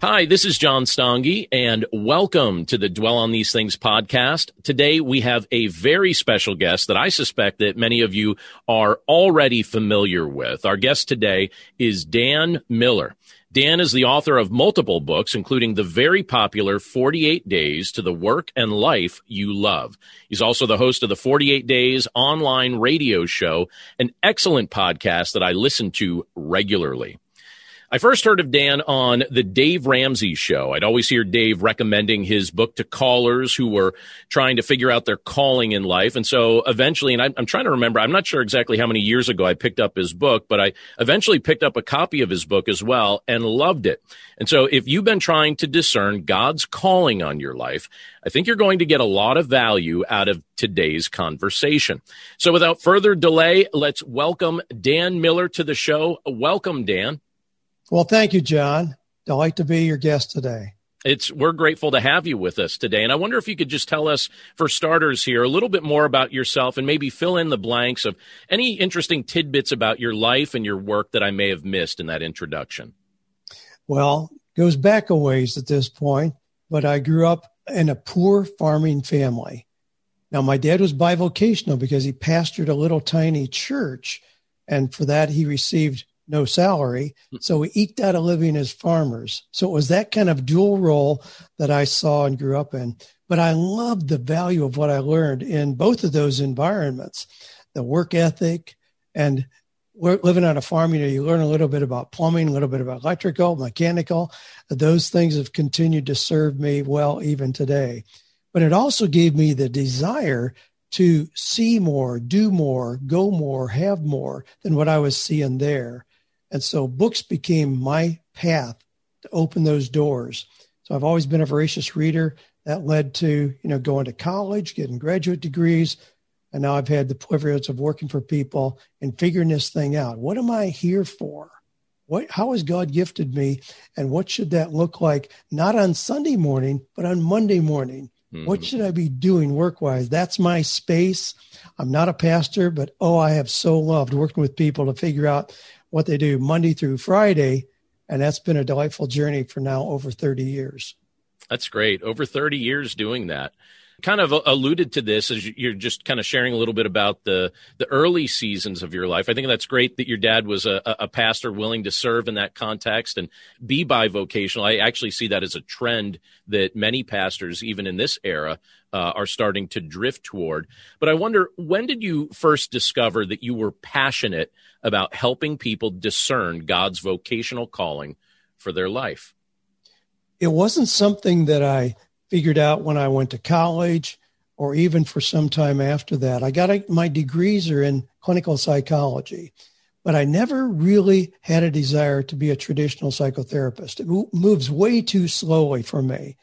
Hi, this is John Stange, and welcome to the Dwell on These Things podcast. Today we have a very special guest that I suspect that many of you are already familiar with. Our guest today is Dan Miller. Dan is the author of multiple books, including the very popular 48 Days to the Work and Life You Love. He's also the host of the 48 Days online radio show, an excellent podcast that I listen to regularly. I first heard of Dan on the Dave Ramsey show. I'd always hear Dave recommending his book to callers who were trying to figure out their calling in life. And so eventually, and I'm, I'm, trying to remember, I'm not sure exactly how many years ago I picked up his book, but I eventually picked up a copy of his book as well and loved it. And so if you've been trying to discern God's calling on your life, I think you're going to get a lot of value out of today's conversation. So without further delay, let's welcome Dan Miller to the show. Welcome, Dan. Well, thank you, John. Delight to be your guest today. It's we're grateful to have you with us today. And I wonder if you could just tell us, for starters, here a little bit more about yourself and maybe fill in the blanks of any interesting tidbits about your life and your work that I may have missed in that introduction. Well, goes back a ways at this point, but I grew up in a poor farming family. Now, my dad was bivocational because he pastored a little tiny church, and for that he received no salary. Hmm. So we eked out a living as farmers. So it was that kind of dual role that I saw and grew up in. But I loved the value of what I learned in both of those environments the work ethic and living on a farm. You know, you learn a little bit about plumbing, a little bit about electrical, mechanical. Those things have continued to serve me well even today. But it also gave me the desire to see more, do more, go more, have more than what I was seeing there. And so books became my path to open those doors. So I've always been a voracious reader. That led to, you know, going to college, getting graduate degrees. And now I've had the privilege of working for people and figuring this thing out. What am I here for? What, how has God gifted me? And what should that look like? Not on Sunday morning, but on Monday morning. Mm-hmm. What should I be doing work wise? That's my space. I'm not a pastor, but oh, I have so loved working with people to figure out what they do Monday through Friday. And that's been a delightful journey for now over 30 years. That's great. Over 30 years doing that. Kind of alluded to this as you're just kind of sharing a little bit about the the early seasons of your life. I think that's great that your dad was a, a pastor willing to serve in that context and be bivocational. I actually see that as a trend that many pastors, even in this era, uh, are starting to drift toward. But I wonder, when did you first discover that you were passionate about helping people discern God's vocational calling for their life? It wasn't something that I figured out when I went to college or even for some time after that. I got a, my degrees are in clinical psychology, but I never really had a desire to be a traditional psychotherapist. It moves way too slowly for me.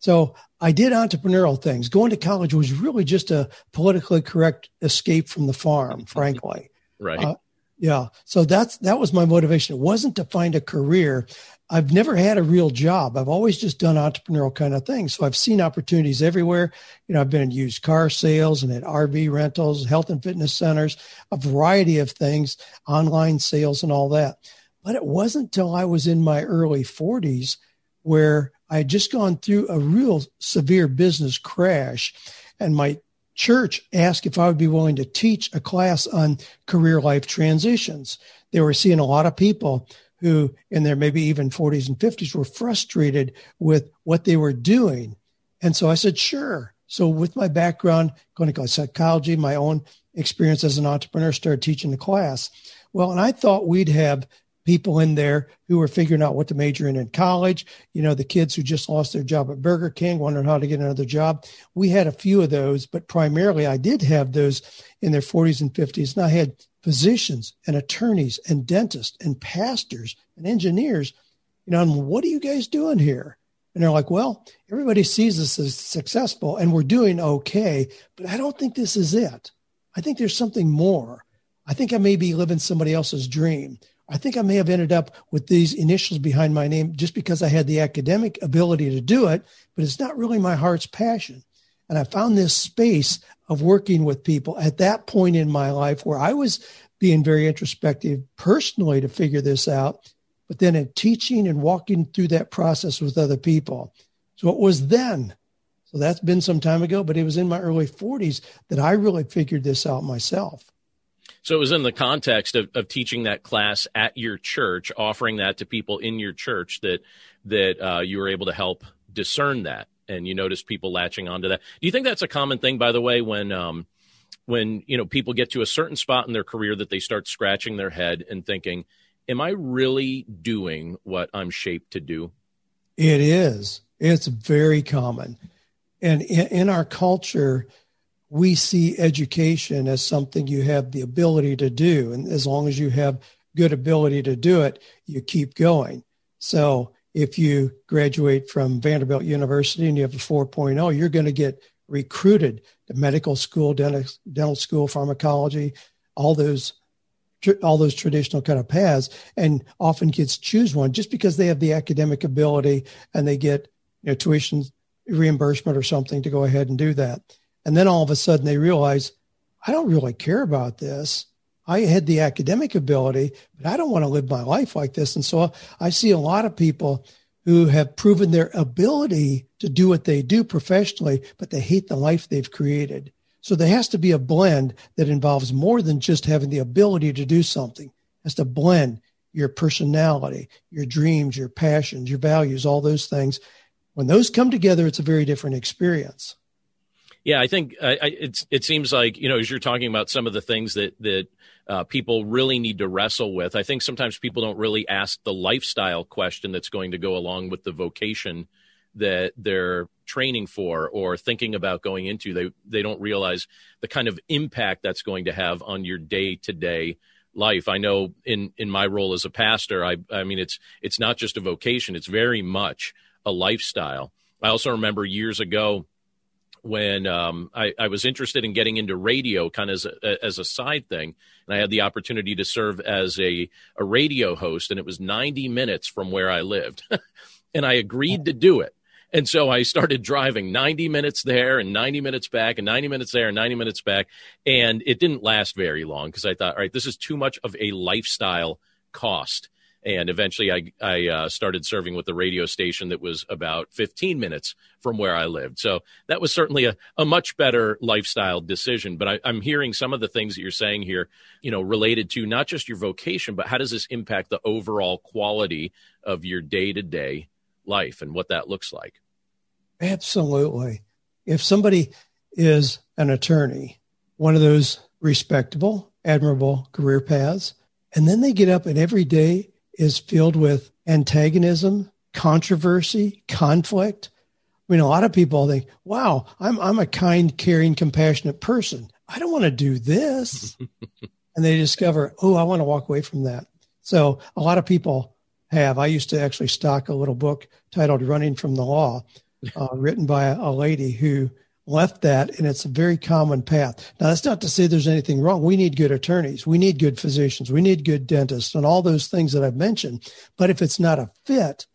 So I did entrepreneurial things. Going to college was really just a politically correct escape from the farm, frankly. right. Uh, yeah. So that's that was my motivation. It wasn't to find a career. I've never had a real job. I've always just done entrepreneurial kind of things. So I've seen opportunities everywhere. You know, I've been in used car sales and at RV rentals, health and fitness centers, a variety of things, online sales and all that. But it wasn't until I was in my early 40s where I had just gone through a real severe business crash and my church asked if I would be willing to teach a class on career life transitions. They were seeing a lot of people who, in their maybe even 40s and 50s, were frustrated with what they were doing. And so I said, sure. So, with my background, clinical psychology, my own experience as an entrepreneur, started teaching the class. Well, and I thought we'd have people in there who were figuring out what to major in in college. You know, the kids who just lost their job at Burger King, wondering how to get another job. We had a few of those, but primarily I did have those in their 40s and 50s. And I had physicians and attorneys and dentists and pastors and engineers. You know, what are you guys doing here? And they're like, well, everybody sees us as successful and we're doing okay, but I don't think this is it. I think there's something more. I think I may be living somebody else's dream. I think I may have ended up with these initials behind my name just because I had the academic ability to do it, but it's not really my heart's passion. And I found this space of working with people at that point in my life where I was being very introspective personally to figure this out, but then in teaching and walking through that process with other people. So it was then. So that's been some time ago, but it was in my early 40s that I really figured this out myself. So it was in the context of, of teaching that class at your church, offering that to people in your church that that uh, you were able to help discern that, and you noticed people latching onto that. Do you think that's a common thing, by the way, when um, when you know people get to a certain spot in their career that they start scratching their head and thinking, "Am I really doing what I'm shaped to do?" It is. It's very common, and in, in our culture we see education as something you have the ability to do. And as long as you have good ability to do it, you keep going. So if you graduate from Vanderbilt University and you have a 4.0, you're going to get recruited to medical school, dental, dental school, pharmacology, all those all those traditional kind of paths. And often kids choose one just because they have the academic ability and they get you know, tuition reimbursement or something to go ahead and do that. And then all of a sudden they realize, I don't really care about this. I had the academic ability, but I don't want to live my life like this. And so I see a lot of people who have proven their ability to do what they do professionally, but they hate the life they've created. So there has to be a blend that involves more than just having the ability to do something. It has to blend your personality, your dreams, your passions, your values, all those things. When those come together, it's a very different experience. Yeah, I think I, I, it's it seems like you know as you're talking about some of the things that that uh, people really need to wrestle with. I think sometimes people don't really ask the lifestyle question that's going to go along with the vocation that they're training for or thinking about going into. They they don't realize the kind of impact that's going to have on your day to day life. I know in in my role as a pastor, I I mean it's it's not just a vocation; it's very much a lifestyle. I also remember years ago when um, I, I, was interested in getting into radio kind of as a, as a side thing. And I had the opportunity to serve as a, a radio host, and it was 90 minutes from where I lived. and I agreed to do it. And so I started driving 90 minutes there and 90 minutes back and 90 minutes there and 90 minutes back. And it didn't last very long because I thought, all right, this is too much of a lifestyle cost and eventually I, I uh, started serving with the radio station that was about 15 minutes from where I lived. So that was certainly a, a much better lifestyle decision. But I, I'm hearing some of the things that you're saying here, you know, related to not just your vocation, but how does this impact the overall quality of your day to day life and what that looks like? Absolutely. If somebody is an attorney, one of those respectable, admirable career paths, and then they get up and every day is filled with antagonism, controversy, conflict. I mean, a lot of people think, wow, I'm, I'm a kind, caring, compassionate person. I don't want to do this. and they discover, oh, I want to walk away from that. So a lot of people have. I used to actually stock a little book titled Running from the Law, uh, written by a, a lady who left that, and it's a very common path. Now, that's not to say there's anything wrong. We need good attorneys, we need good physicians, we need good dentists, and all those things that I've mentioned. But if it's not a fit,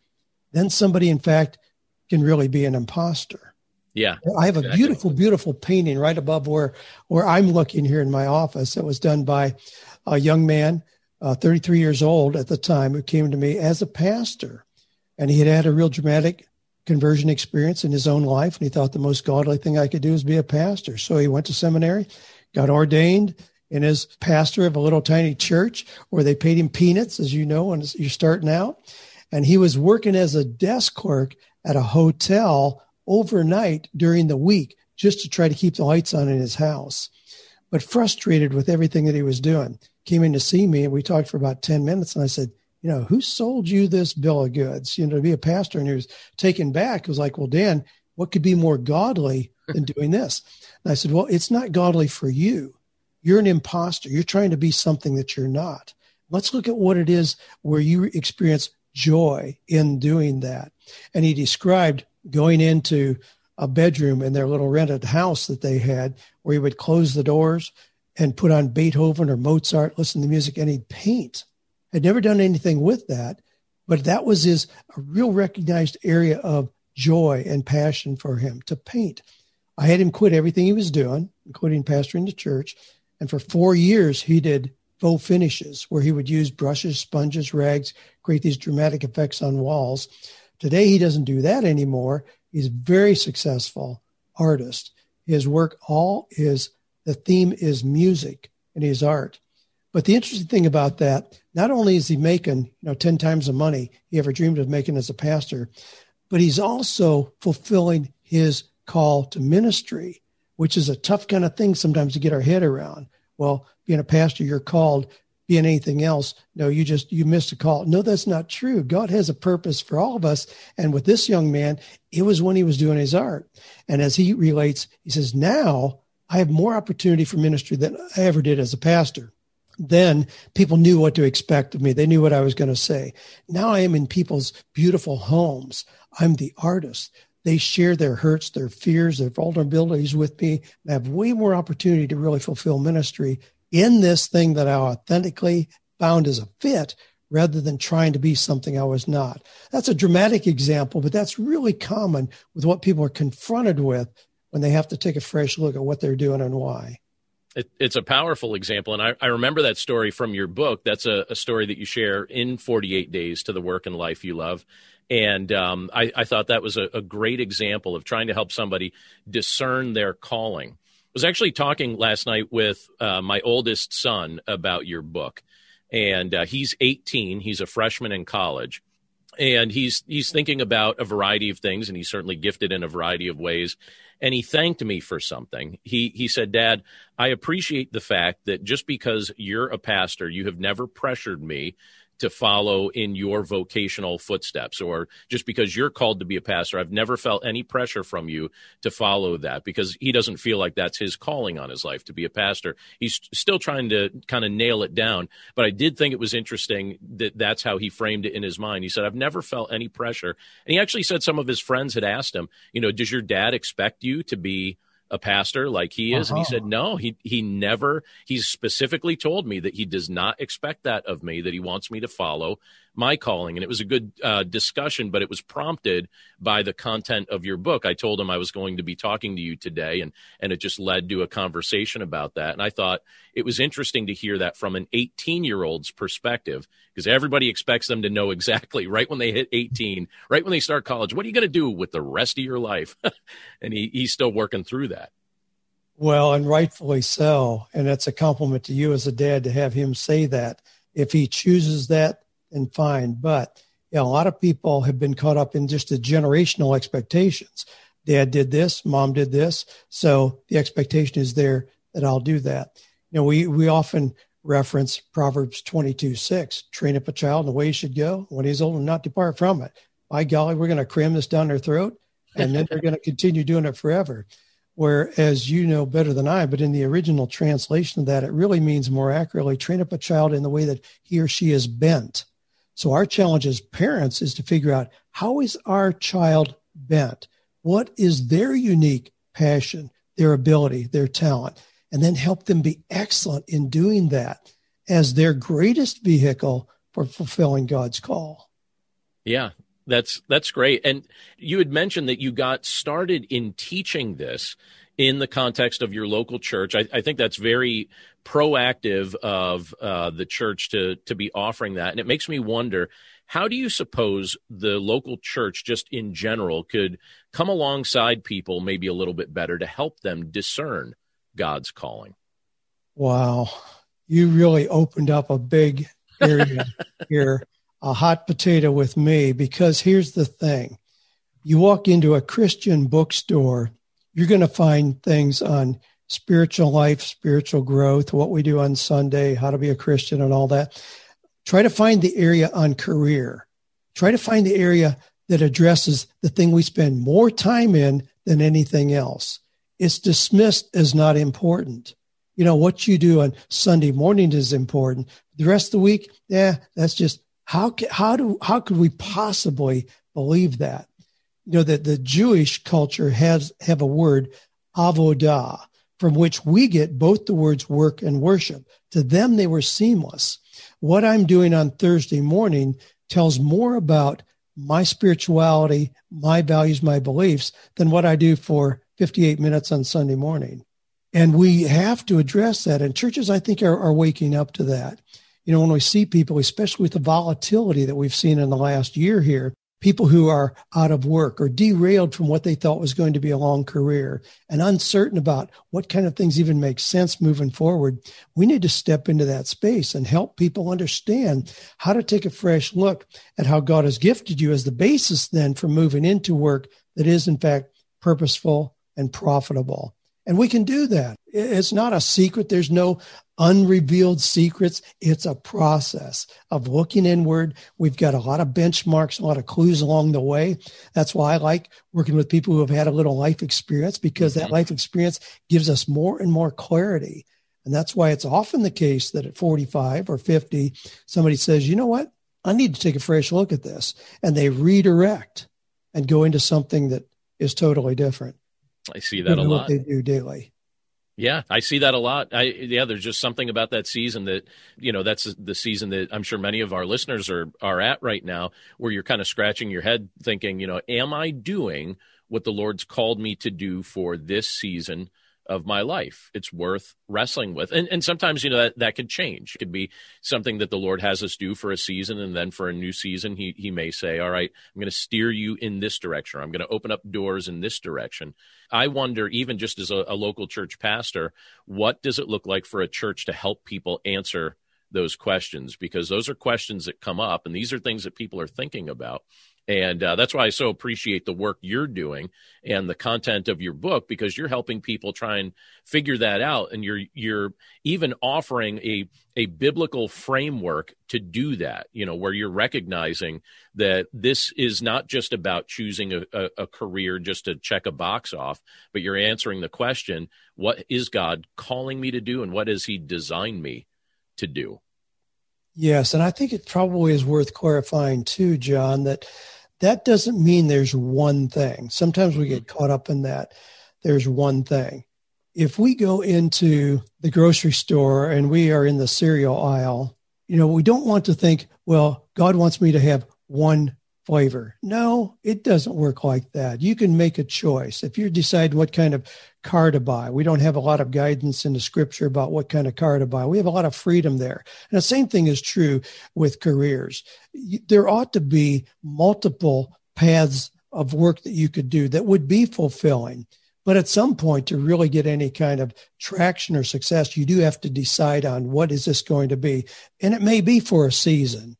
then somebody, in fact, can really be an imposter. Yeah, I have a beautiful, beautiful painting right above where where I'm looking here in my office. That was done by a young man, uh, 33 years old at the time, who came to me as a pastor, and he had had a real dramatic conversion experience in his own life, and he thought the most godly thing I could do is be a pastor. So he went to seminary, got ordained, and as pastor of a little tiny church where they paid him peanuts, as you know, when you're starting out. And he was working as a desk clerk at a hotel overnight during the week just to try to keep the lights on in his house. But frustrated with everything that he was doing, came in to see me and we talked for about 10 minutes. And I said, you know, who sold you this bill of goods? You know, to be a pastor. And he was taken back. It was like, well, Dan, what could be more godly than doing this? And I said, well, it's not godly for you. You're an imposter. You're trying to be something that you're not. Let's look at what it is where you experience joy in doing that. And he described going into a bedroom in their little rented house that they had where he would close the doors and put on Beethoven or Mozart, listen to music, and he'd paint. Had never done anything with that, but that was his a real recognized area of joy and passion for him to paint. I had him quit everything he was doing, including pastoring the church. And for four years, he did faux finishes where he would use brushes, sponges, rags, create these dramatic effects on walls. Today, he doesn't do that anymore. He's a very successful artist. His work all is the theme is music and his art. But the interesting thing about that, not only is he making, you know, 10 times the money he ever dreamed of making as a pastor, but he's also fulfilling his call to ministry, which is a tough kind of thing sometimes to get our head around. Well, being a pastor, you're called. Being anything else, no, you just you missed a call. No, that's not true. God has a purpose for all of us. And with this young man, it was when he was doing his art. And as he relates, he says, now I have more opportunity for ministry than I ever did as a pastor then people knew what to expect of me. They knew what I was going to say. Now I am in people's beautiful homes. I'm the artist. They share their hurts, their fears, their vulnerabilities with me. I have way more opportunity to really fulfill ministry in this thing that I authentically found as a fit rather than trying to be something I was not. That's a dramatic example, but that's really common with what people are confronted with when they have to take a fresh look at what they're doing and why. It, it's a powerful example. And I, I, remember that story from your book. That's a, a, story that you share in 48 Days to the Work and Life You Love. And um, I, I, thought that was a, a, great example of trying to help somebody discern their calling. I was actually talking last night with uh, my oldest son about your book. And uh, he's 18, he's a freshman in college and he's he's thinking about a variety of things and he's certainly gifted in a variety of ways and he thanked me for something. He he said dad i appreciate the fact that just because you're a pastor you have never pressured me to follow in your vocational footsteps or just because you're called to be a pastor i've never felt any pressure from you to follow that because he doesn't feel like that's his calling on his life to be a pastor. He's still trying to kind of nail it down but i did think it was interesting that that's how he framed it in his mind. He said i've never felt any pressure and he actually said some of his friends had asked him you know does your dad expect you to be a pastor like he is? Uh-huh. And he said, uh-huh. no, he, he never, he's specifically told me that he does not expect that of me, that he wants me to follow my calling. And it was a good uh, discussion, but it was prompted by the content of your book. I told him I was going to be talking to you today, and, and it just led to a conversation about that. And I thought it was interesting to hear that from an 18 year old's perspective, because everybody expects them to know exactly right when they hit 18, right when they start college, what are you going to do with the rest of your life? and he, he's still working through that. Well, and rightfully so. And that's a compliment to you as a dad to have him say that. If he chooses that, and fine. But you know, a lot of people have been caught up in just the generational expectations. Dad did this, mom did this, so the expectation is there that I'll do that. You know, we we often reference Proverbs 22, 6, train up a child in the way he should go. When he's old and not depart from it. By golly, we're going to cram this down their throat and then they're going to continue doing it forever. Whereas you know better than I, but in the original translation of that, it really means more accurately train up a child in the way that he or she is bent. So our challenge as parents is to figure out how is our child bent? What is their unique passion, their ability, their talent? And then help them be excellent in doing that as their greatest vehicle for fulfilling God's call. Yeah, that's that's great. And you had mentioned that you got started in teaching this in the context of your local church. I, I think that's very proactive of uh, the church to to be offering that, and it makes me wonder. How do you suppose the local church, just in general, could come alongside people maybe a little bit better to help them discern God's calling? Wow, you really opened up a big area here, a hot potato with me, because here's the thing. You walk into a Christian bookstore you're going to find things on spiritual life, spiritual growth, what we do on Sunday, how to be a Christian, and all that. Try to find the area on career. Try to find the area that addresses the thing we spend more time in than anything else. It's dismissed as not important. You know, what you do on Sunday morning is important. The rest of the week, yeah, that's just how how do how could we possibly believe that. You know that the Jewish culture has have a word avodah, from which we get both the words work and worship. To them, they were seamless. What I'm doing on Thursday morning tells more about my spirituality, my values, my beliefs than what I do for 58 minutes on Sunday morning. And we have to address that. And churches, I think, are, are waking up to that. You know, when we see people, especially with the volatility that we've seen in the last year here, people who are out of work or derailed from what they thought was going to be a long career and uncertain about what kind of things even make sense moving forward, we need to step into that space and help people understand how to take a fresh look at how God has gifted you as the basis then for moving into work that is, in fact, purposeful and profitable. And we can do that. It's not a secret. There's no unrevealed secrets. It's a process of looking inward. We've got a lot of benchmarks, a lot of clues along the way. That's why I like working with people who have had a little life experience because mm-hmm. that life experience gives us more and more clarity. And that's why it's often the case that at 45 or 50, somebody says, you know what? I need to take a fresh look at this. And they redirect and go into something that is totally different. I see that a lot. they do daily. Yeah, I see that a lot. I yeah, there's just something about that season that you know that's the season that I'm sure many of our listeners are are at right now, where you're kind of scratching your head, thinking, you know, am I doing what the Lord's called me to do for this season? Of my life. It's worth wrestling with. And and sometimes, you know, that, that could change. It could be something that the Lord has us do for a season and then for a new season he he may say, All right, I'm gonna steer you in this direction, or I'm gonna open up doors in this direction. I wonder, even just as a, a local church pastor, what does it look like for a church to help people answer those questions? Because those are questions that come up and these are things that people are thinking about. And uh, that's why I so appreciate the work you're doing and the content of your book because you're helping people try and figure that out, and you're you're even offering a a biblical framework to do that. You know, where you're recognizing that this is not just about choosing a, a, a career just to check a box off, but you're answering the question: What is God calling me to do, and what has He designed me to do? Yes, and I think it probably is worth clarifying too, John, that that doesn't mean there's one thing. Sometimes we get mm-hmm. caught up in that. There's one thing. If we go into the grocery store and we are in the cereal aisle, you know, we don't want to think, well, God wants me to have one flavor. No, it doesn't work like that. You can make a choice. If you decide what kind of car to buy, we don't have a lot of guidance in the scripture about what kind of car to buy. We have a lot of freedom there. And the same thing is true with careers. There ought to be multiple paths of work that you could do that would be fulfilling. But at some point, to really get any kind of traction or success, you do have to decide on what is this going to be. And it may be for a season.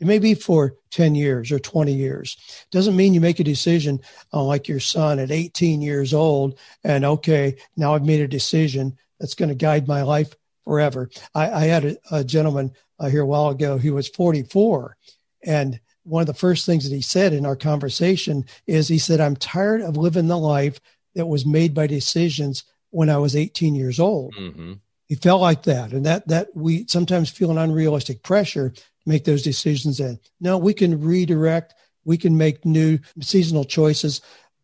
It may be for 10 years or 20 years. Doesn't mean you make a decision uh, like your son at 18 years old and, okay, now I've made a decision that's going to guide my life forever. I, I had a, a gentleman uh, here a while ago who was 44. And one of the first things that he said in our conversation is he said, I'm tired of living the life that was made by decisions when I was 18 years old. Mm-hmm. He felt like that. And that, that we sometimes feel an unrealistic pressure make those decisions in. No, we can redirect, we can make new seasonal choices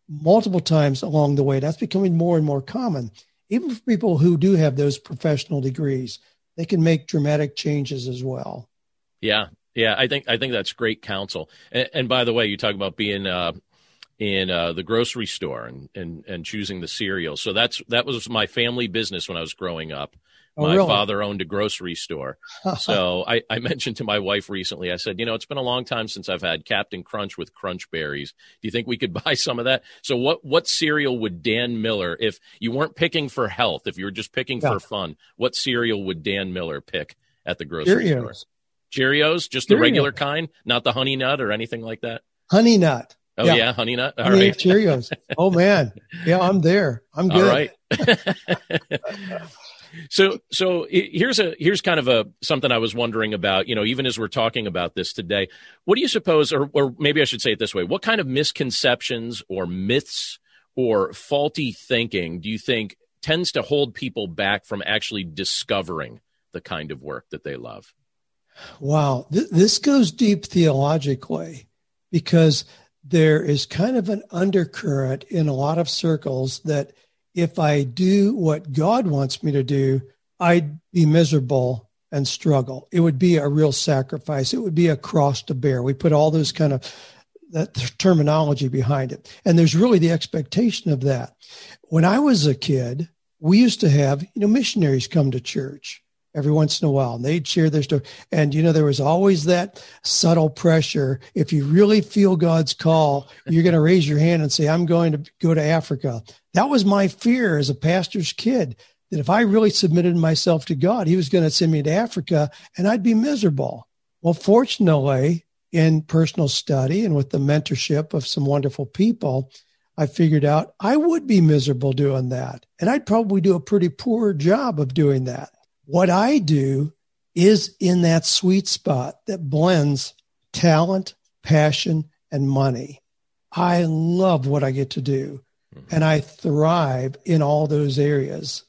multiple times along the way. That's becoming more and more common. Even for people who do have those professional degrees, they can make dramatic changes as well. Yeah, yeah, I think I think that's great counsel. And, and by the way, you talk about being uh, in uh, the grocery store and, and and choosing the cereal. So that's that was my family business when I was growing up. Oh, my really? father owned a grocery store. so I, I, mentioned to my wife recently, I said, you know, it's been a long time since I've had Captain Crunch with crunch berries. Do you think we could buy some of that? So what, what cereal would Dan Miller, if you weren't picking for health, if you were just picking yeah. for fun, what cereal would Dan Miller pick at the grocery Cheerios. store? Cheerios, just the regular kind, not the honey nut or anything like that? Honey nut. Oh yeah, yeah honey nut. All honey right. Cheerios. Oh man. Yeah, I'm there. I'm good. All right. So so here's a here's kind of a something I was wondering about. You know, even as we're talking about this today, what do you suppose, or or maybe I should say it this way: What kind of misconceptions or myths or faulty thinking do you think tends to hold people back from actually discovering the kind of work that they love? Wow, Th- this goes deep theologically because there is kind of an undercurrent in a lot of circles that if I do what God wants me to do, I'd be miserable and struggle. It would be a real sacrifice. It would be a cross to bear. We put all those kind of that terminology behind it. And there's really the expectation of that. When I was a kid, we used to have, you know, missionaries come to church every once in a while and they'd share their story. And, you know, there was always that subtle pressure. If you really feel God's call, you're going to raise your hand and say, I'm going to go to Africa. That was my fear as a pastor's kid that if I really submitted myself to God, he was going to send me to Africa and I'd be miserable. Well, fortunately, in personal study and with the mentorship of some wonderful people, I figured out I would be miserable doing that. And I'd probably do a pretty poor job of doing that. What I do is in that sweet spot that blends talent, passion, and money. I love what I get to do mm-hmm. and I thrive in all those areas.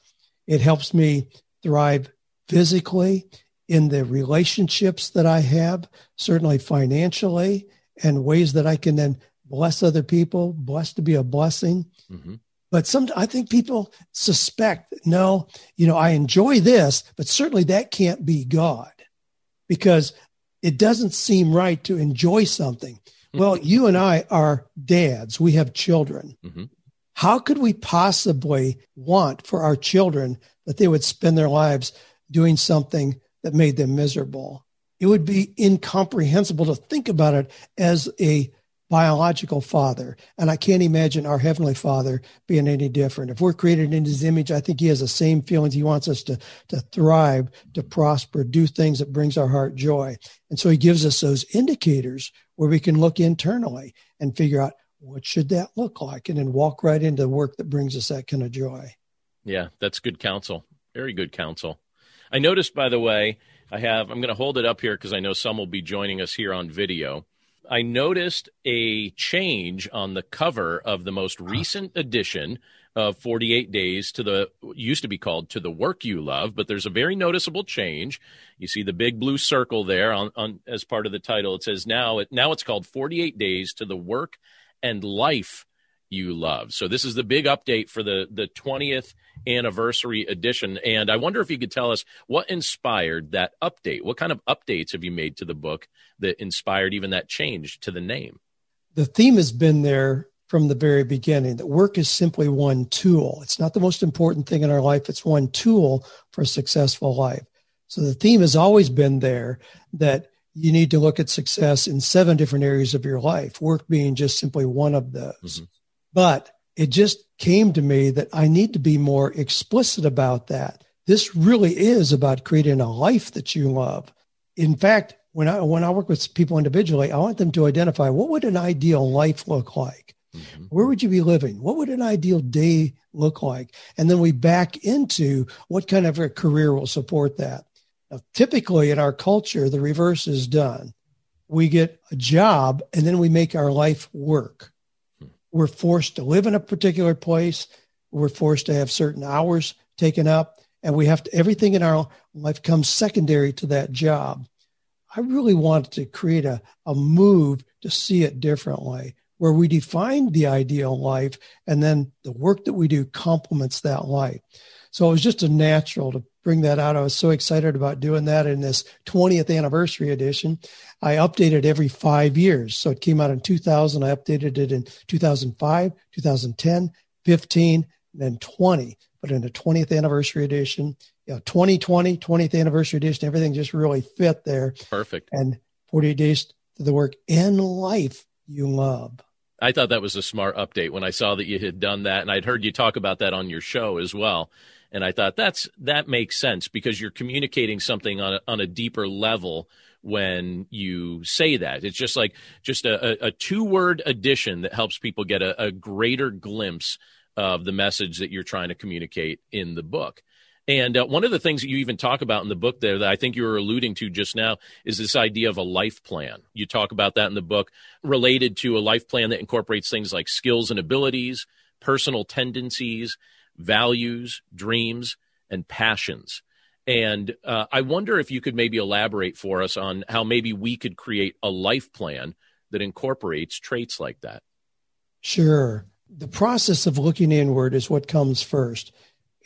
It helps me thrive physically in the relationships that I have, certainly financially, and ways that I can then bless other people, blessed to be a blessing. Mm-hmm. But some, I think people suspect, no, you know, I enjoy this, but certainly that can't be God because it doesn't seem right to enjoy something. Mm-hmm. Well, you and I are dads, we have children. Mm-hmm. How could we possibly want for our children that they would spend their lives doing something that made them miserable? It would be incomprehensible to think about it as a biological father. And I can't imagine our heavenly father being any different. If we're created in his image, I think he has the same feelings. He wants us to, to thrive, to prosper, do things that brings our heart joy. And so he gives us those indicators where we can look internally and figure out what should that look like and then walk right into work that brings us that kind of joy. Yeah, that's good counsel. Very good counsel. I noticed, by the way, I have, I'm going to hold it up here because I know some will be joining us here on video. I noticed a change on the cover of the most recent edition of 48 Days to the used to be called To the Work You Love, but there's a very noticeable change. You see the big blue circle there on, on as part of the title. It says now it now it's called 48 Days to the Work and Life You Love. So this is the big update for the the 20th anniversary edition. And I wonder if you could tell us what inspired that update. What kind of updates have you made to the book that inspired even that change to the name? The theme has been there from the very beginning that work is simply one tool. It's not the most important thing in our life, it's one tool for a successful life. So the theme has always been there that you need to look at success in seven different areas of your life, work being just simply one of those. Mm-hmm. But it just came to me that I need to be more explicit about that. This really is about creating a life that you love. In fact, when I when I work with people individually, I want them to identify what would an ideal life look like? Mm-hmm. Where would you be living? What would an ideal day look like? And then we back into what kind of a career will support that. Now, typically in our culture, the reverse is done. We get a job and then we make our life work we're forced to live in a particular place. We're forced to have certain hours taken up, and we have to, everything in our life comes secondary to that job. I really wanted to create a, a move to see it differently, where we define the ideal life and then the work that we do complements that life. So it was just a natural to bring that out. I was so excited about doing that in this 20th anniversary edition. I updated every five years. So it came out in 2000. I updated it in 2005, 2010, 15, then 20. But in the 20th anniversary edition, you know, 2020, 20th anniversary edition, everything just really fit there. Perfect. And 48 days to the work in life you love. I thought that was a smart update when I saw that you had done that, and I'd heard you talk about that on your show as well. And I thought that's that makes sense because you're communicating something on a, on a deeper level when you say that. It's just like just a, a two word addition that helps people get a, a greater glimpse of the message that you're trying to communicate in the book. And uh, one of the things that you even talk about in the book there that I think you were alluding to just now is this idea of a life plan. You talk about that in the book related to a life plan that incorporates things like skills and abilities, personal tendencies, values, dreams, and passions. And uh, I wonder if you could maybe elaborate for us on how maybe we could create a life plan that incorporates traits like that? Sure. The process of looking inward is what comes first.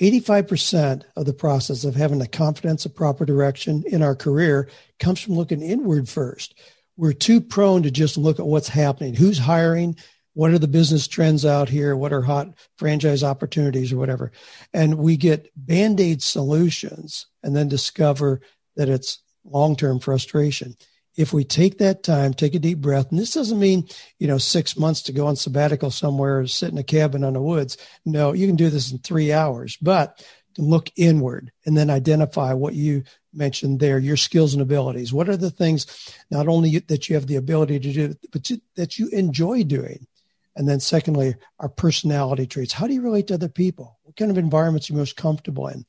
85% of the process of having the confidence of proper direction in our career comes from looking inward first. We're too prone to just look at what's happening, who's hiring, what are the business trends out here, what are hot franchise opportunities or whatever. And we get band aid solutions and then discover that it's long term frustration if we take that time, take a deep breath, and this doesn't mean, you know, six months to go on sabbatical somewhere or sit in a cabin on the woods. No, you can do this in three hours, but to look inward and then identify what you mentioned there, your skills and abilities. What are the things not only that you have the ability to do, but that you enjoy doing? And then secondly, our personality traits. How do you relate to other people? What kind of environments are you most comfortable in?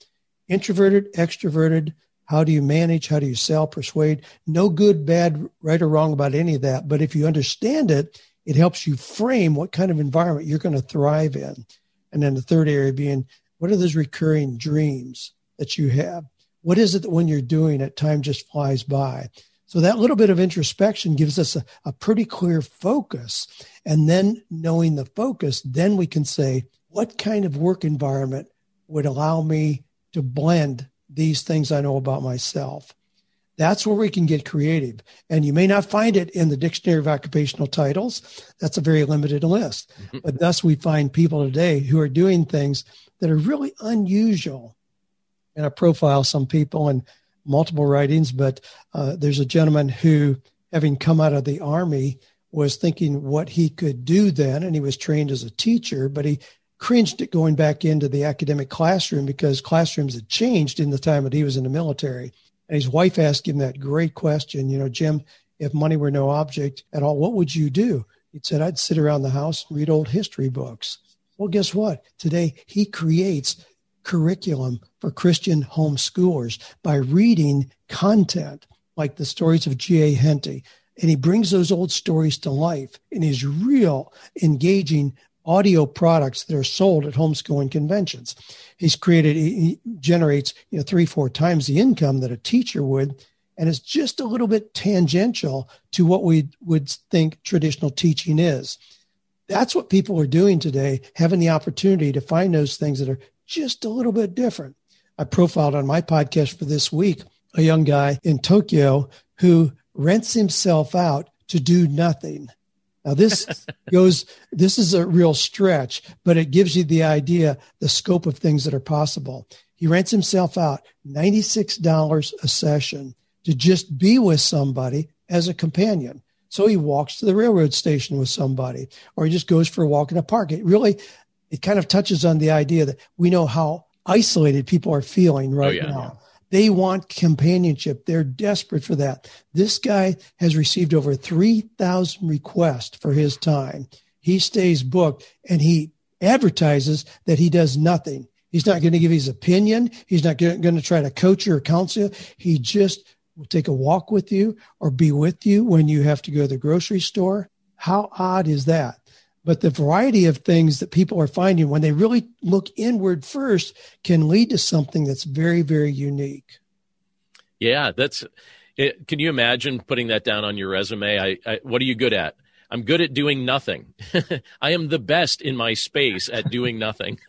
Introverted, extroverted, how do you manage? How do you sell, persuade? No good, bad, right or wrong about any of that. But if you understand it, it helps you frame what kind of environment you're going to thrive in. And then the third area being what are those recurring dreams that you have? What is it that when you're doing it, time just flies by? So that little bit of introspection gives us a, a pretty clear focus. And then knowing the focus, then we can say, what kind of work environment would allow me to blend these things I know about myself. That's where we can get creative. And you may not find it in the Dictionary of Occupational Titles. That's a very limited list. Mm-hmm. But thus, we find people today who are doing things that are really unusual. And I profile some people in multiple writings, but uh, there's a gentleman who, having come out of the Army, was thinking what he could do then. And he was trained as a teacher, but he cringed at going back into the academic classroom because classrooms had changed in the time that he was in the military. And his wife asked him that great question, you know, Jim, if money were no object at all, what would you do? He said, I'd sit around the house and read old history books. Well, guess what? Today he creates curriculum for Christian homeschoolers by reading content like the stories of G.A. Henty. And he brings those old stories to life in his real engaging audio products that are sold at homeschooling conventions. He's created, he generates, you know, three, four times the income that a teacher would. And it's just a little bit tangential to what we would think traditional teaching is. That's what people are doing today, having the opportunity to find those things that are just a little bit different. I profiled on my podcast for this week a young guy in Tokyo who rents himself out to do nothing now this goes, this is a real stretch, but it gives you the idea, the scope of things that are possible. He rents himself out $96 a session to just be with somebody as a companion. So he walks to the railroad station with somebody, or he just goes for a walk in a park. It really, it kind of touches on the idea that we know how isolated people are feeling oh, right oh, yeah, now. Yeah. They want companionship. They're desperate for that. This guy has received over 3,000 requests for his time. He stays booked and he advertises that he does nothing. He's not going to give his opinion. He's not going to try to coach you or counsel you. He just will take a walk with you or be with you when you have to go to the grocery store. How odd is that? But the variety of things that people are finding when they really look inward first can lead to something that's very very unique. Yeah that's it, can you imagine putting that down on your resume? I, I what are you good at? I'm good at doing nothing. I am the best in my space at doing nothing.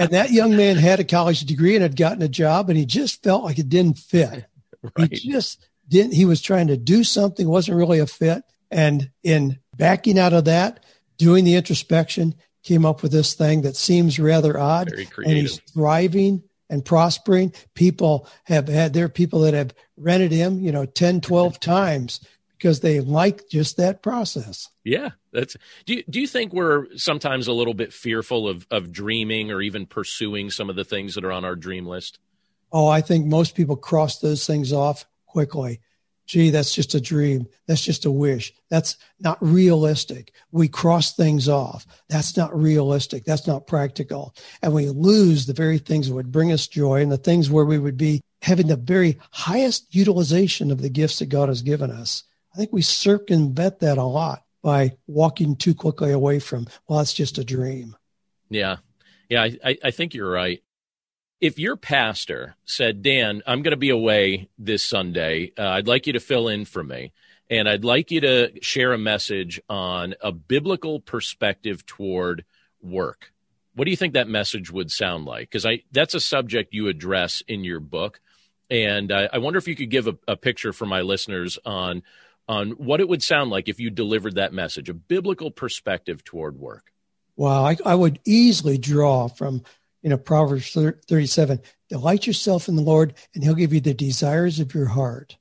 And that young man had a college degree and had gotten a job and he just felt like it didn't fit. Right. he just didn't he was trying to do something wasn't really a fit. And in backing out of that doing the introspection, came up with this thing that seems rather odd. And he's thriving and prospering. People have had, there are people that have rented him, you know, 10, 12 times because they like just that process. Yeah, that's. Do you, do you think we're sometimes a little bit fearful of of dreaming or even pursuing some of the things that are on our dream list? Oh, I think most people cross those things off quickly gee, that's just a dream. That's just a wish. That's not realistic. We cross things off. That's not realistic. That's not practical. And we lose the very things that would bring us joy and the things where we would be having the very highest utilization of the gifts that God has given us. I think we circumvent that a lot by walking too quickly away from, well, it's just a dream. Yeah. Yeah, I, I think you're right if your pastor said, Dan, I'm going to be away this Sunday, uh, I'd like you to fill in for me. And I'd like you to share a message on a biblical perspective toward work. What do you think that message would sound like? Because I that's a subject you address in your book, and I, I wonder if you could give a, a picture for my listeners on on what it would sound like if you delivered that message, a biblical perspective toward work. Wow, I, I would easily draw from you know Proverbs thirty-seven: delight yourself in the Lord, and He'll give you the desires of your heart.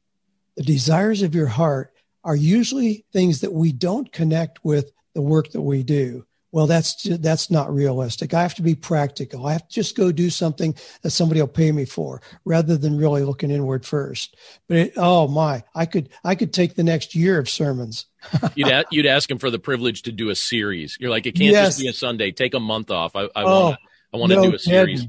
The desires of your heart are usually things that we don't connect with the work that we do. Well that's that's not realistic. I have to be practical. I have to just go do something that somebody will pay me for rather than really looking inward first. But it, oh my i could i could take the next year of sermons. You'd, a, you'd ask him for the privilege to do a series. You're like it can't yes. just be a sunday. Take a month off. I, I oh, want i want to no do a series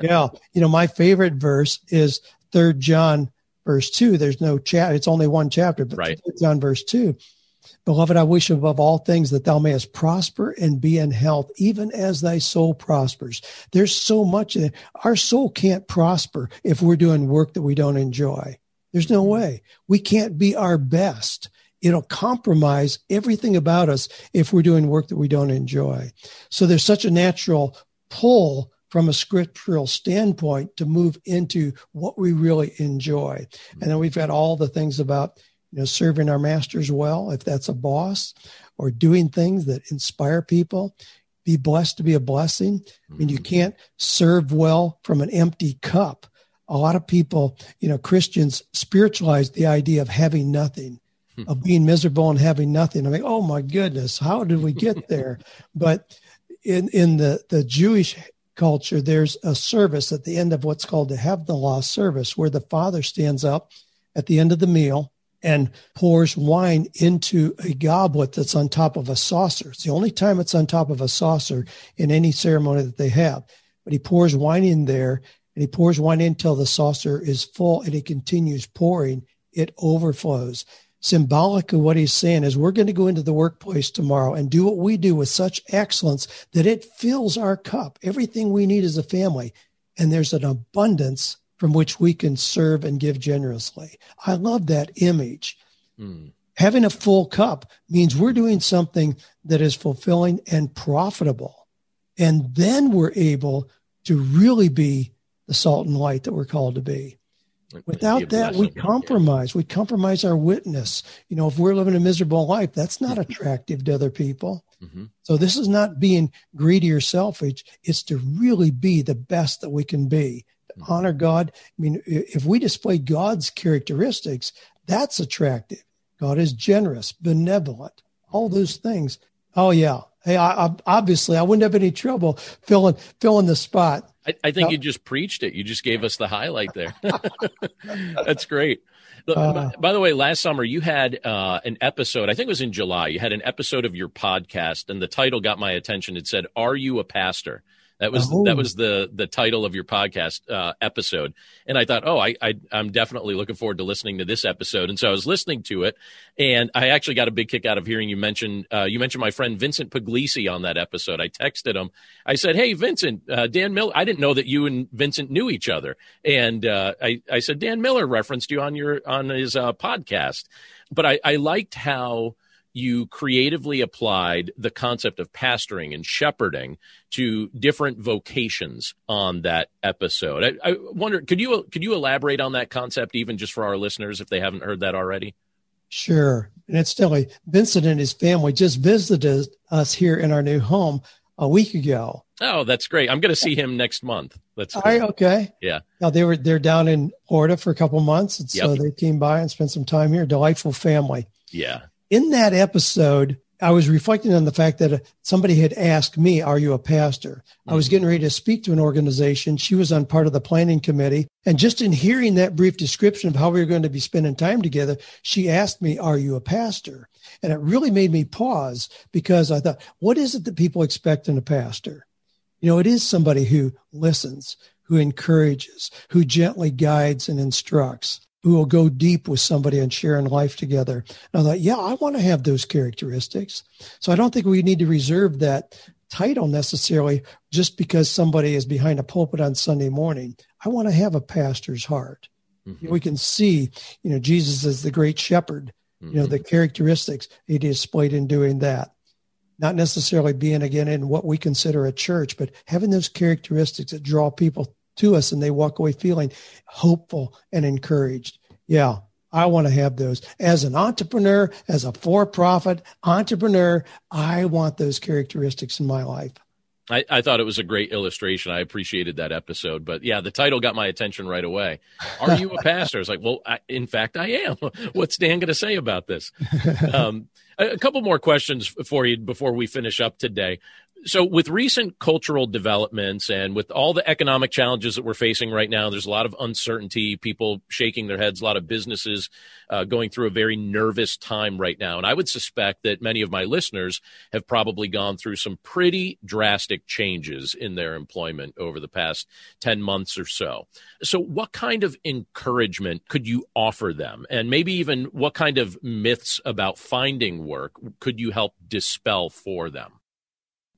yeah you know my favorite verse is third john verse 2 there's no chat it's only one chapter but right. john verse 2 Beloved, I wish above all things that thou mayest prosper and be in health, even as thy soul prospers. There's so much. Our soul can't prosper if we're doing work that we don't enjoy. There's no way. We can't be our best. It'll compromise everything about us if we're doing work that we don't enjoy. So there's such a natural pull from a scriptural standpoint to move into what we really enjoy. And then we've got all the things about you know, serving our masters well, if that's a boss, or doing things that inspire people. Be blessed to be a blessing. I mean, you mm-hmm. can't serve well from an empty cup. A lot of people, you know, Christians spiritualize the idea of having nothing, hmm. of being miserable and having nothing. I mean, oh my goodness, how did we get there? but in in the the Jewish culture, there's a service at the end of what's called the have the Havdalah service, where the father stands up at the end of the meal and pours wine into a goblet that's on top of a saucer. It's the only time it's on top of a saucer in any ceremony that they have. But he pours wine in there and he pours wine in until the saucer is full and he continues pouring. It overflows. Symbolic of what he's saying is we're going to go into the workplace tomorrow and do what we do with such excellence that it fills our cup, everything we need as a family. And there's an abundance from which we can serve and give generously. I love that image. Mm. Having a full cup means we're doing something that is fulfilling and profitable. And then we're able to really be the salt and light that we're called to be. Without that, we compromise. We compromise our witness. You know, if we're living a miserable life, that's not attractive to other people. Mm-hmm. So this is not being greedy or selfish. It's to really be the best that we can be honor God. I mean, if we display God's characteristics, that's attractive. God is generous, benevolent, all those things. Oh yeah. Hey, I, I, obviously I wouldn't have any trouble filling filling the spot. I, I think you just preached it. You just gave us the highlight there. that's great. Uh, by the way, last summer you had uh, an episode. I think it was in July. You had an episode of your podcast, and the title got my attention. It said, "Are you a pastor?" That was oh. that was the the title of your podcast uh, episode, and I thought, oh, I, I am definitely looking forward to listening to this episode. And so I was listening to it, and I actually got a big kick out of hearing you mention uh, you mentioned my friend Vincent Puglisi on that episode. I texted him. I said, hey, Vincent, uh, Dan Miller. I didn't know that you and Vincent knew each other, and uh, I I said Dan Miller referenced you on your on his uh, podcast, but I I liked how you creatively applied the concept of pastoring and shepherding to different vocations on that episode. I, I wonder, could you could you elaborate on that concept even just for our listeners if they haven't heard that already? Sure. And it's incidentally, Vincent and his family just visited us here in our new home a week ago. Oh, that's great. I'm going to see him next month. That's cool. right, okay. Yeah. Now they were they're down in Florida for a couple months, and so they came by and spent some time here. Delightful family. Yeah in that episode, I was reflecting on the fact that somebody had asked me, Are you a pastor? I was mm-hmm. getting ready to speak to an organization. She was on part of the planning committee. And just in hearing that brief description of how we were going to be spending time together, she asked me, Are you a pastor? And it really made me pause because I thought, What is it that people expect in a pastor? You know, it is somebody who listens, who encourages, who gently guides and instructs who will go deep with somebody and sharing life together. And I thought, yeah, I want to have those characteristics. So I don't think we need to reserve that title necessarily just because somebody is behind a pulpit on Sunday morning. I want to have a pastor's heart. Mm-hmm. We can see, you know, Jesus as the great shepherd Mm-hmm. You know, the characteristics he displayed in doing that. Not necessarily being again in what we consider a church, but having those characteristics that draw people to us and they walk away feeling hopeful and encouraged. Yeah, I want to have those. As an entrepreneur, as a for profit entrepreneur, I want those characteristics in my life. I, I, thought it was a great illustration. I appreciated that episode. But yeah, the title got my attention right away. Are you a pastor? It's like, well, I, in fact, I am. What's Dan going to say about this? Um, a, a couple more questions for you before we finish up today so with recent cultural developments and with all the economic challenges that we're facing right now there's a lot of uncertainty people shaking their heads a lot of businesses uh, going through a very nervous time right now. And i would suspect that many of my listeners have probably gone through some pretty drastic changes in their employment over the past 10 months or so. So what kind of encouragement could you offer them? And maybe even what kind of myths about finding work could you help dispel for them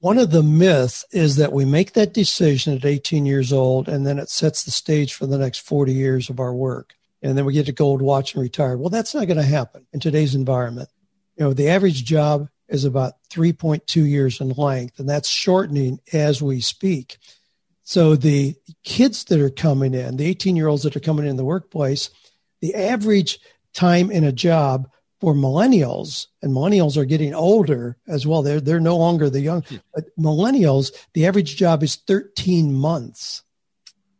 one of the myths is that we make that decision at 18 years old and then it sets the stage for the next 40 years of our work. And then we get a gold watch and retire. Well, that's not going to happen in today's environment. You know, the average job is about 3.2 years in length, and that's shortening as we speak. So the kids that are coming in, the 18 year olds that are coming in the workplace, the average time in a job for millennials, and millennials are getting older as well. They're they're no longer the young, hmm. but millennials, the average job is 13 months,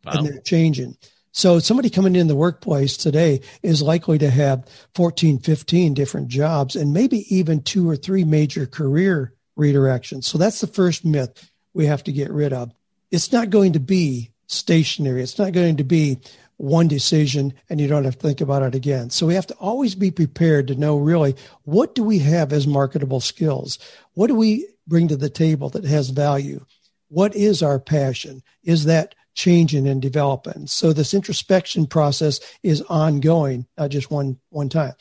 wow. and they're changing. So somebody coming in the workplace today is likely to have 14, 15 different jobs, and maybe even two or three major career redirections. So that's the first myth we have to get rid of. It's not going to be stationary. It's not going to be one decision and you don't have to think about it again. So we have to always be prepared to know really what do we have as marketable skills? What do we bring to the table that has value? What is our passion? Is that changing and developing? So this introspection process is ongoing, not just one one time.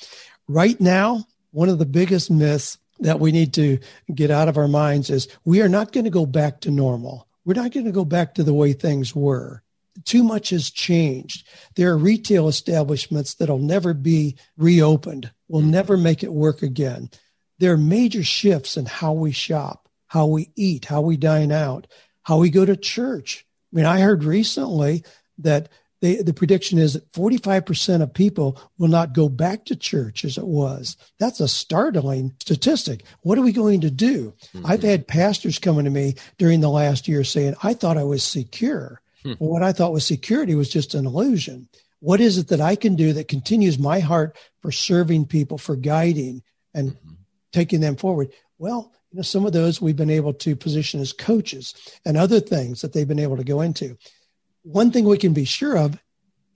Right now, one of the biggest myths that we need to get out of our minds is we are not going to go back to normal. We're not going to go back to the way things were too much has changed. There are retail establishments that'll never be reopened, will never make it work again. There are major shifts in how we shop, how we eat, how we dine out, how we go to church. I mean, I heard recently that they, the prediction is that 45% of people will not go back to church as it was. That's a startling statistic. What are we going to do? Mm-hmm. I've had pastors coming to me during the last year saying, I thought I was secure. Hmm. What I thought was security was just an illusion. What is it that I can do that continues my heart for serving people, for guiding and mm-hmm. taking them forward? Well, you know, some of those we've been able to position as coaches and other things that they've been able to go into. One thing we can be sure of,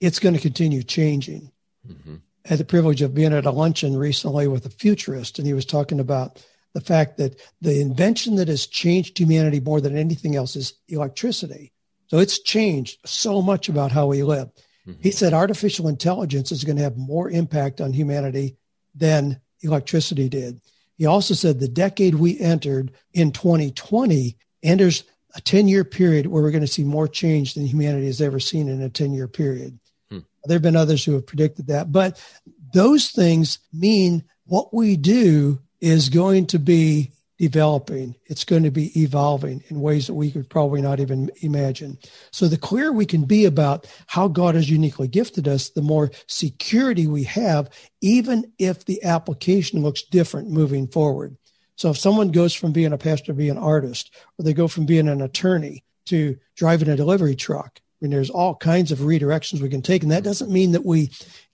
it's going to continue changing. Mm-hmm. I had the privilege of being at a luncheon recently with a futurist, and he was talking about the fact that the invention that has changed humanity more than anything else is electricity. So it's changed so much about how we live. Mm-hmm. He said artificial intelligence is going to have more impact on humanity than electricity did. He also said the decade we entered in 2020 enters a 10 year period where we're going to see more change than humanity has ever seen in a 10 year period. Hmm. There have been others who have predicted that, but those things mean what we do is going to be developing. It's going to be evolving in ways that we could probably not even imagine. So the clearer we can be about how God has uniquely gifted us, the more security we have, even if the application looks different moving forward. So if someone goes from being a pastor to being an artist, or they go from being an attorney to driving a delivery truck, I mean, there's all kinds of redirections we can take. And that doesn't mean that we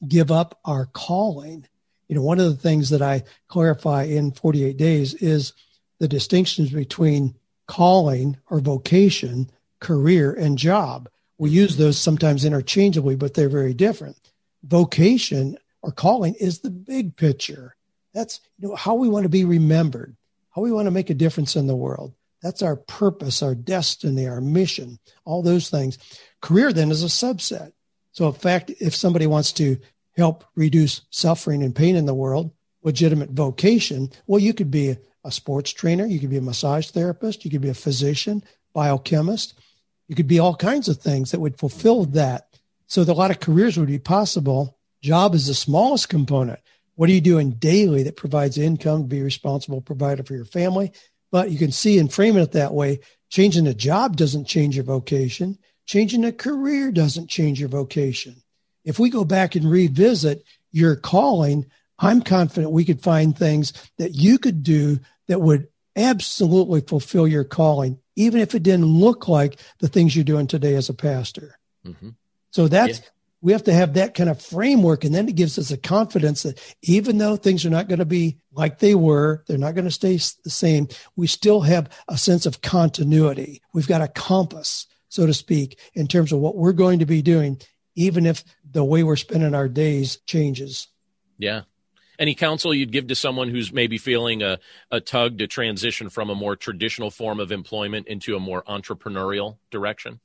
give up our calling. You know, one of the things that I clarify in 48 days is the distinctions between calling or vocation, career, and job. We use those sometimes interchangeably, but they're very different. Vocation or calling is the big picture. That's you know, how we want to be remembered, how we want to make a difference in the world. That's our purpose, our destiny, our mission, all those things. Career then is a subset. So, in fact, if somebody wants to help reduce suffering and pain in the world, legitimate vocation, well, you could be a sports trainer, you could be a massage therapist, you could be a physician, biochemist, you could be all kinds of things that would fulfill that. So that a lot of careers would be possible. Job is the smallest component. What are you doing daily that provides income to be a responsible provider for your family? But you can see and frame it that way. Changing a job doesn't change your vocation. Changing a career doesn't change your vocation. If we go back and revisit your calling, I'm confident we could find things that you could do that would absolutely fulfill your calling, even if it didn't look like the things you're doing today as a pastor. Mm-hmm. So that's, yeah. we have to have that kind of framework. And then it gives us a confidence that even though things are not going to be like they were, they're not going to stay the same, we still have a sense of continuity. We've got a compass, so to speak, in terms of what we're going to be doing, even if the way we're spending our days changes. Yeah. Any counsel you'd give to someone who's maybe feeling a, a tug to transition from a more traditional form of employment into a more entrepreneurial direction?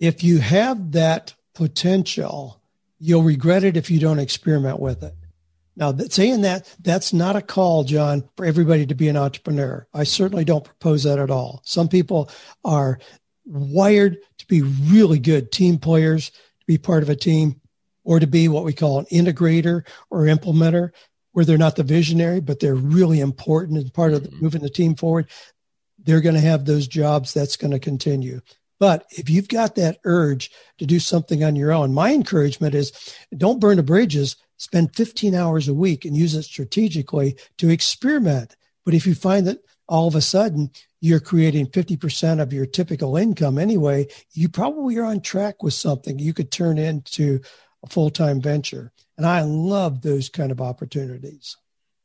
If you have that potential, you'll regret it if you don't experiment with it. Now, saying that, that's not a call, John, for everybody to be an entrepreneur. I certainly don't propose that at all. Some people are wired to be really good team players, to be part of a team, or to be what we call an integrator or implementer where they're not the visionary, but they're really important and part of the, mm-hmm. moving the team forward, they're going to have those jobs. That's going to continue. But if you've got that urge to do something on your own, my encouragement is don't burn the bridges. Spend 15 hours a week and use it strategically to experiment. But if you find that all of a sudden you're creating 50% of your typical income anyway, you probably are on track with something you could turn into a full time venture. And I love those kind of opportunities.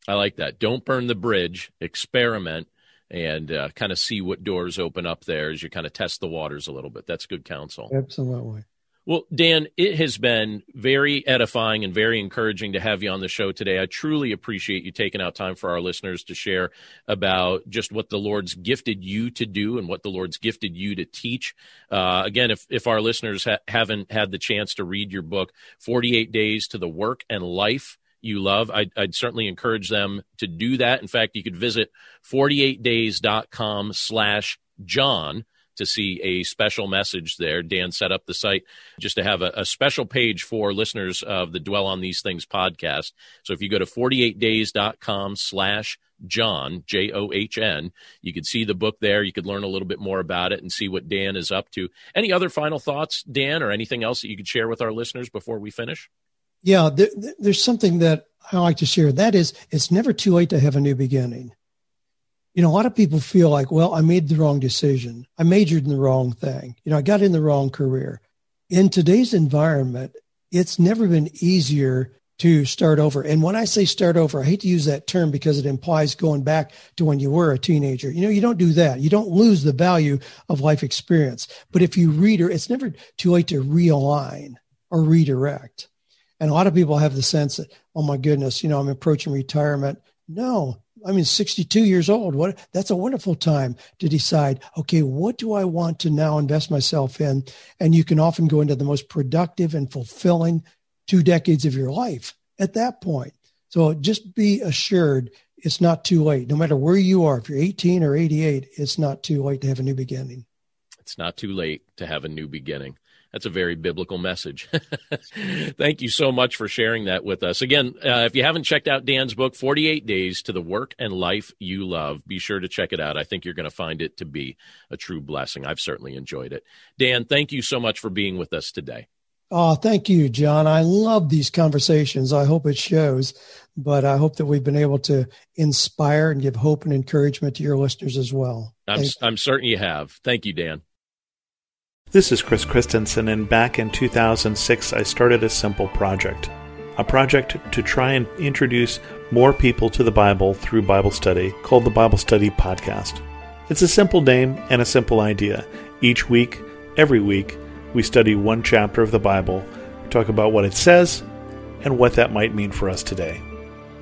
I like that. Don't burn the bridge, experiment, and uh, kind of see what doors open up there as you kind of test the waters a little bit. That's good counsel. Absolutely. Well, Dan, it has been very edifying and very encouraging to have you on the show today. I truly appreciate you taking out time for our listeners to share about just what the Lord's gifted you to do and what the Lord's gifted you to teach. Uh, again, if, if our listeners ha- haven't had the chance to read your book, 48 Days to the Work and Life you love, I'd, I'd certainly encourage them to do that. In fact, you could visit 48days.com slash John to see a special message there. Dan set up the site just to have a, a, special page for listeners of the Dwell on These Things podcast. So if you go to 48days.com slash John, J O H N, you could see the book there. You could learn a little bit more about it and see what Dan is up to. Any other final thoughts, Dan, or anything else that you could share with our listeners before we finish? Yeah, there, there's something that I like to share. That is, it's never too late to have a new beginning you know, a lot of people feel like, well, I made the wrong decision. I majored in the wrong thing. You know, I got in the wrong career. In today's environment, it's never been easier to start over. And when I say start over, I hate to use that term because it implies going back to when you were a teenager. You know, you don't do that. You don't lose the value of life experience. But if you read or it's never too late to realign or redirect. And a lot of people have the sense that, oh my goodness, you know, I'm approaching retirement. No, I mean, 62 years old. What that's a wonderful time to decide, okay, what do I want to now invest myself in? And you can often go into the most productive and fulfilling two decades of your life at that point. So just be assured it's not too late. No matter where you are, if you're 18 or 88, it's not too late to have a new beginning. It's not too late to have a new beginning. That's a very biblical message. Thank you so much for sharing that with us. Again, uh, if you haven't checked out Dan's book, 48 Days to the Work and Life You Love, be sure to check it out. I think you're going to find it to be a true blessing. I've certainly enjoyed it. Dan, thank you so much for being with us today. Oh, thank you, John. I love these conversations. I hope it shows, but I hope that we've been able to inspire and give hope and encouragement to your listeners as well. I'm, I'm certain you have. Thank you, Dan. This is Chris Christensen, and back in 2006, I started a simple project. A project to try and introduce more people to the Bible through Bible study called the Bible Study Podcast. It's a simple name and a simple idea. Each week, every week, we study one chapter of the Bible, talk about what it says, and what that might mean for us today.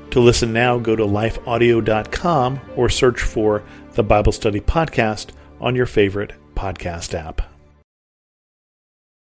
To listen now, go to lifeaudio.com or search for the Bible Study Podcast on your favorite podcast app.